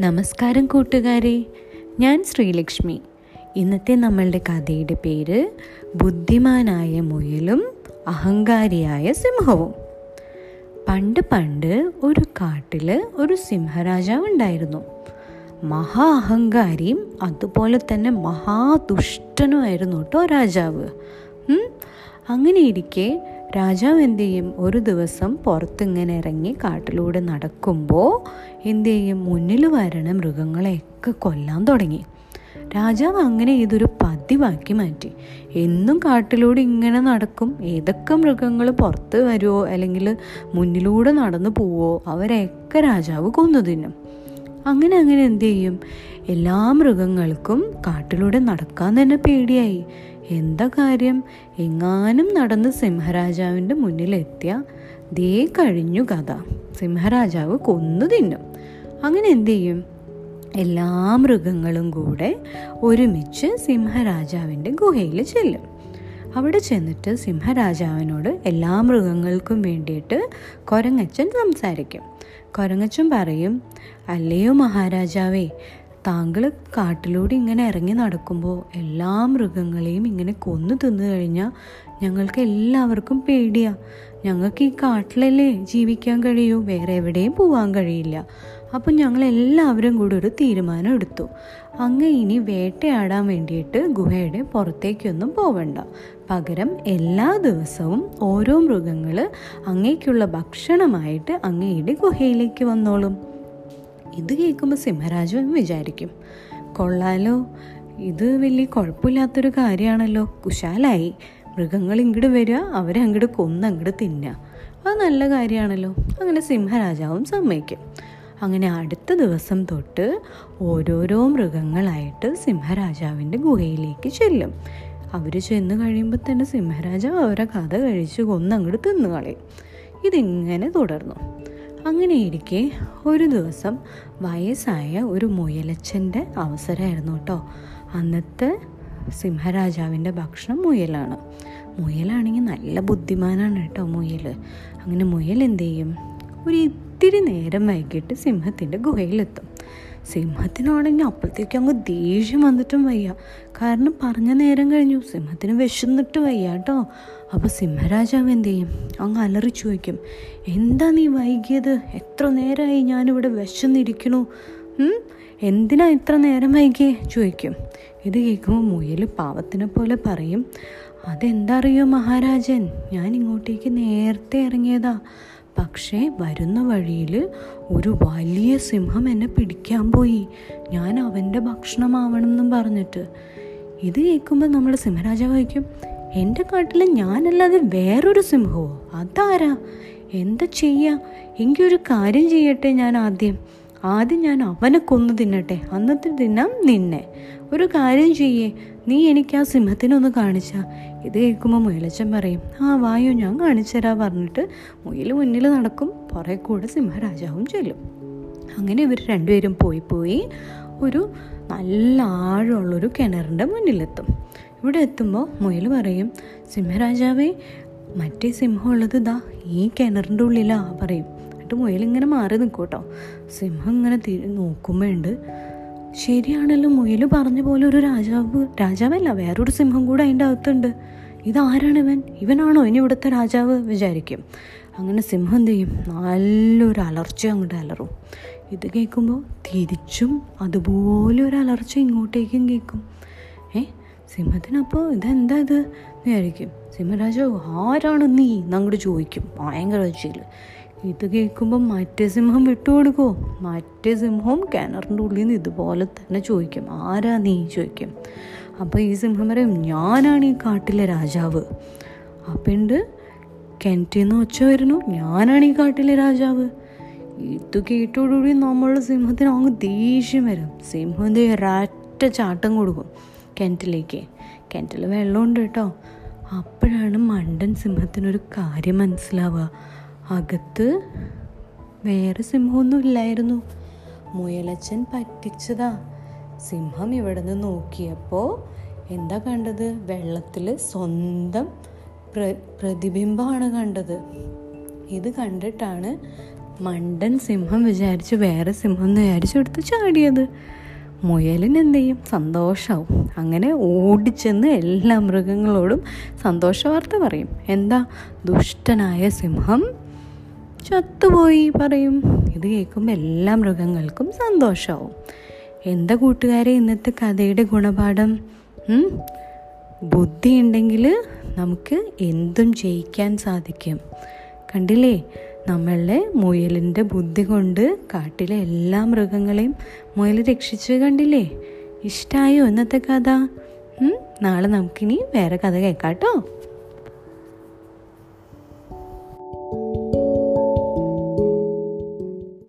നമസ്കാരം കൂട്ടുകാരെ. ഞാൻ ശ്രീലക്ഷ്മി. ഇന്നത്തെ നമ്മളുടെ കഥയുടെ പേര് ബുദ്ധിമാനായ മുയലും അഹങ്കാരിയായ സിംഹവും. പണ്ട് പണ്ട് ഒരു കാട്ടിൽ ഒരു സിംഹരാജാവ് ഉണ്ടായിരുന്നു. മഹാ അഹങ്കാരിയും അതുപോലെ തന്നെ മഹാദുഷ്ടനുമായിരുന്നു കേട്ടോ രാജാവ്. അങ്ങനെയിരിക്കെ രാജാവ് എന്തു ചെയ്യും? ഒരു ദിവസം പുറത്തിങ്ങനെ ഇറങ്ങി കാട്ടിലൂടെ നടക്കുമ്പോൾ എന്തു ചെയ്യും? മുന്നിൽ വരണ മൃഗങ്ങളെയൊക്കെ കൊല്ലാൻ തുടങ്ങി. രാജാവ് അങ്ങനെ ഇതൊരു പതിവാക്കി മാറ്റി. എന്നും കാട്ടിലൂടെ ഇങ്ങനെ നടക്കും. ഏതൊക്കെ മൃഗങ്ങൾ പുറത്ത് വരുമോ അല്ലെങ്കിൽ മുന്നിലൂടെ നടന്നു പോവോ? അവരെയൊക്കെ രാജാവ് കൊന്നു തിന്നും. അങ്ങനെ അങ്ങനെ എന്തു ചെയ്യും? എല്ലാ മൃഗങ്ങൾക്കും കാട്ടിലൂടെ നടക്കാൻ തന്നെ പേടിയായി. എന്താ കാര്യം? എങ്ങാനും നടന്ന് സിംഹരാജാവിന്റെ മുന്നിലെത്തിയ ദേ കഴിഞ്ഞു കഥ. സിംഹരാജാവ് കൊന്നു തിന്നും. അങ്ങനെ എന്തു ചെയ്യും? എല്ലാ മൃഗങ്ങളും കൂടെ ഒരുമിച്ച് സിംഹരാജാവിന്റെ ഗുഹയിൽ ചെല്ലും. അവിടെ ചെന്നിട്ട് സിംഹരാജാവിനോട് എല്ലാ മൃഗങ്ങൾക്കും വേണ്ടിയിട്ട് കൊരങ്ങച്ചൻ സംസാരിക്കും. കൊരങ്ങച്ചൻ പറയും അല്ലയോ മഹാരാജാവേ? താങ്കൾ കാട്ടിലൂടെ ഇങ്ങനെ ഇറങ്ങി നടക്കുമ്പോൾ എല്ലാ മൃഗങ്ങളെയും ഇങ്ങനെ കൊന്നു തിന്നു കഴിഞ്ഞാൽ ഞങ്ങൾക്ക് എല്ലാവർക്കും പേടിയാ. ഞങ്ങൾക്ക് ഈ കാട്ടിലല്ലേ ജീവിക്കാൻ കഴിയൂ വേറെ എവിടെയും പോവാൻ കഴിയില്ല. അപ്പം ഞങ്ങൾ എല്ലാവരും കൂടി ഒരു തീരുമാനം എടുത്തു. അങ്ങ് ഇനി വേട്ടയാടാൻ വേണ്ടിയിട്ട് ഗുഹയുടെ പുറത്തേക്കൊന്നും പോവണ്ട. പകരം എല്ലാ ദിവസവും ഓരോ മൃഗങ്ങൾ അങ്ങേക്കുള്ള ഭക്ഷണമായിട്ട് അങ്ങയുടെ ഗുഹയിലേക്ക് വന്നോളും. ഇത് കേൾക്കുമ്പോൾ സിംഹരാജു വിചാരിക്കും കൊള്ളാലോ ഇത് വലിയ കുഴപ്പമില്ലാത്തൊരു കാര്യമാണല്ലോ കുശാലായി മൃഗങ്ങൾ ഇങ്ങോട്ട് വരിക അവരെ അങ്ങോട്ട് കൊന്ന് അങ്ങോട്ട് തിന്നുക അത് നല്ല കാര്യമാണല്ലോ അങ്ങനെ സിംഹരാജാവും സമ്മതിക്കും. അങ്ങനെ അടുത്ത ദിവസം തൊട്ട് ഓരോരോ മൃഗങ്ങളായിട്ട് സിംഹരാജാവിന്റെ ഗുഹയിലേക്ക് ചെല്ലും. അവർ ചെന്ന് കഴിയുമ്പോൾ തന്നെ സിംഹരാജാവ് അവരെ കഥ കഴിച്ച് കൊന്ന് അങ്ങോട്ട് തിന്നു കളയും ഇതിങ്ങനെ തുടർന്നു. അങ്ങനെ ഇരിക്കെ ഒരു ദിവസം വയസ്സായ ഒരു മുയലച്ചന്റെ അവസരമായിരുന്നു കേട്ടോ. അന്നത്തെ സിംഹരാജാവിന്റെ ഭക്ഷണം മുയലാണ്. മുയലാണെങ്കിൽ നല്ല ബുദ്ധിമാനാണ് കേട്ടോ മുയൽ അങ്ങനെ മുയൽ എന്ത് ചെയ്യും ഒരു ഇത്തിരി നേരം വൈകിട്ട് സിംഹത്തിന്റെ ഗുഹയിലെത്തും. സിംഹത്തിനാണെങ്കിൽ അപ്പോഴത്തേക്ക് അങ്ങ് ദേഷ്യം വന്നിട്ടും വയ്യ. കാരണം പറഞ്ഞ നേരം കഴിഞ്ഞു. സിംഹത്തിന് വിശന്നിട്ട് വയ്യ കേട്ടോ അപ്പോൾ സിംഹരാജാവ് എന്ത് ചെയ്യും? അങ്ങ് അലറി ചോദിക്കും. എന്താ നീ വൈകിയത്? എത്ര നേരമായി ഞാനിവിടെ വിശന്നിരിക്കണു? എന്തിനാ ഇത്ര നേരം വൈകിയേ? ചോദിക്കും. ഇത് കേൾക്കുമ്പോൾ മുയൽ പാവത്തിനെ പോലെ പറയും. അതെന്താ അറിയോ മഹാരാജൻ? ഞാൻ ഇങ്ങോട്ടേക്ക് നേരത്തെ ഇറങ്ങിയതാ. പക്ഷേ വരുന്ന വഴിയിൽ ഒരു വലിയ സിംഹം എന്നെ പിടിക്കാൻ പോയി. ഞാൻ അവന്റെ ഭക്ഷണമാവണം എന്നും പറഞ്ഞിട്ട്. ഇത് കേൾക്കുമ്പോൾ നമ്മൾ സിംഹരാജാവ് വയ്ക്കും എന്റെ കാട്ടിൽ ഞാനല്ലാതെ വേറൊരു സിംഹമോ? അതാരാ? എന്താ ചെയ്യുക എങ്കിൽ കാര്യം ചെയ്യട്ടെ ഞാൻ ആദ്യം. ആദ്യം ഞാൻ അവനെ കൊന്നു തിന്നട്ടെ. അന്നത്തെ തിന്നാം നിന്നെ. ഒരു കാര്യം ചെയ്യേ. നീ എനിക്ക് ആ സിംഹത്തിനൊന്ന് കാണിച്ചാ. ഇത് കേൾക്കുമ്പോൾ മുയലച്ചൻ പറയും ആ വായു ഞാൻ കാണിച്ചുതരാ പറഞ്ഞിട്ട് മുയൽ മുന്നിൽ നടക്കും പുറകെ കൂടെ സിംഹരാജാവും ചെല്ലും. അങ്ങനെ ഇവർ രണ്ടുപേരും പോയി പോയി ഒരു നല്ല ആഴമുള്ളൊരു കിണറിന്റെ മുന്നിലെത്തും. ഇവിടെ എത്തുമ്പോൾ മുയൽ പറയും സിംഹരാജാവേ മറ്റേ സിംഹമുള്ളത് ഇതാ ഈ കിണറിന്റെ ഉള്ളിലാ പറയും. എന്നിട്ട് മുയൽ ഇങ്ങനെ മാറി നിൽക്കും കേട്ടോ സിംഹം ഇങ്ങനെ തിരി നോക്കുമ്പോഴുണ്ട് ശരിയാണല്ലോ മുയൽ പറഞ്ഞ പോലെ ഒരു രാജാവ്. രാജാവല്ല വേറൊരു സിംഹം കൂടെ അതിന്റെ അകത്തുണ്ട്. ഇതാരാണ് ഇവൻ? ഇവനാണോ ഇനി ഇവിടുത്തെ രാജാവ്? വിചാരിക്കും. അങ്ങനെ സിംഹം എന്ത് ചെയ്യും? നല്ലൊരു അലർച്ച അങ്ങോട്ട് അലറും. ഇത് കേൾക്കുമ്പോൾ തിരിച്ചും അതുപോലെ ഒരു അലർച്ച ഇങ്ങോട്ടേക്കും കേൾക്കും. ഏ? സിംഹത്തിനപ്പോൾ ഇതെന്താ ഇത്? വിചാരിക്കും. സിംഹരാജാവ് ആരാണ് നീ? എന്നങ്ങോട്ട് ചോദിക്കും. ഭയങ്കര ഒച്ചയിൽ ഇത് കേൾക്കുമ്പോൾ മറ്റേ സിംഹം വിട്ടുകൊടുക്കുമോ മറ്റേ സിംഹവും കിണറിന്റെ ഉള്ളിൽ നിന്ന് ഇതുപോലെ തന്നെ ചോദിക്കും. ആരാ നീ? ചോദിക്കും. അപ്പോൾ ഈ സിംഹം പറയും ഞാനാണ് ഈ കാട്ടിലെ രാജാവ്. അപ്പം ഉണ്ട് കിണറ്റിൽ നിന്ന് ഒച്ച വരുന്നു. ഞാനാണ് ഈ കാട്ടിലെ രാജാവ്. ഇത് കേട്ടോടുകൂടി നമ്മളുടെ സിംഹത്തിന് അങ്ങ് ദേഷ്യം വരും. സിംഹത്തെ ഒരൊറ്റ ചാട്ടം കൊടുക്കും കിണറ്റിലേക്ക്. കിണറ്റിൽ വെള്ളമുണ്ട് കേട്ടോ. അപ്പോഴാണ് മണ്ടൻ സിംഹത്തിനൊരു കാര്യം മനസ്സിലാവുക. അകത്ത് വേറെ സിംഹമൊന്നും ഇല്ലായിരുന്നു മുയലച്ചൻ പറ്റിച്ചതാ. സിംഹം ഇവിടെ നിന്ന് നോക്കിയപ്പോൾ എന്താ കണ്ടത്? വെള്ളത്തിൽ സ്വന്തം പ്ര പ്രതിബിംബമാണ് കണ്ടത്. ഇത് കണ്ടിട്ടാണ് മണ്ടൻ സിംഹം വിചാരിച്ച് വേറെ സിംഹം എന്ന് വിചാരിച്ചു എടുത്ത് ചാടിയത്. മുയലിന് എന്ത് ചെയ്യും? സന്തോഷമാവും അങ്ങനെ ഓടിച്ചെന്ന് എല്ലാ മൃഗങ്ങളോടും സന്തോഷ വാർത്ത പറയും. എന്താ? ദുഷ്ടനായ സിംഹം ചത്തുപോയി പറയും. ഇത് കേൾക്കുമ്പോൾ എല്ലാ മൃഗങ്ങൾക്കും സന്തോഷമാവും എന്താ കൂട്ടുകാരെ ഇന്നത്തെ കഥയുടെ ഗുണപാഠം? ബുദ്ധി ഉണ്ടെങ്കിൽ നമുക്ക് എന്തും ജയിക്കാൻ സാധിക്കും. കണ്ടില്ലേ? നമ്മളുടെ മുയലിന്റെ ബുദ്ധി കൊണ്ട് കാട്ടിലെ എല്ലാ മൃഗങ്ങളെയും മുയൽ രക്ഷിച്ച് കണ്ടില്ലേ? ഇഷ്ടമായോ ഇന്നത്തെ കഥ? നാളെ നമുക്കിനി വേറെ കഥ കേൾക്കാം കേട്ടോ.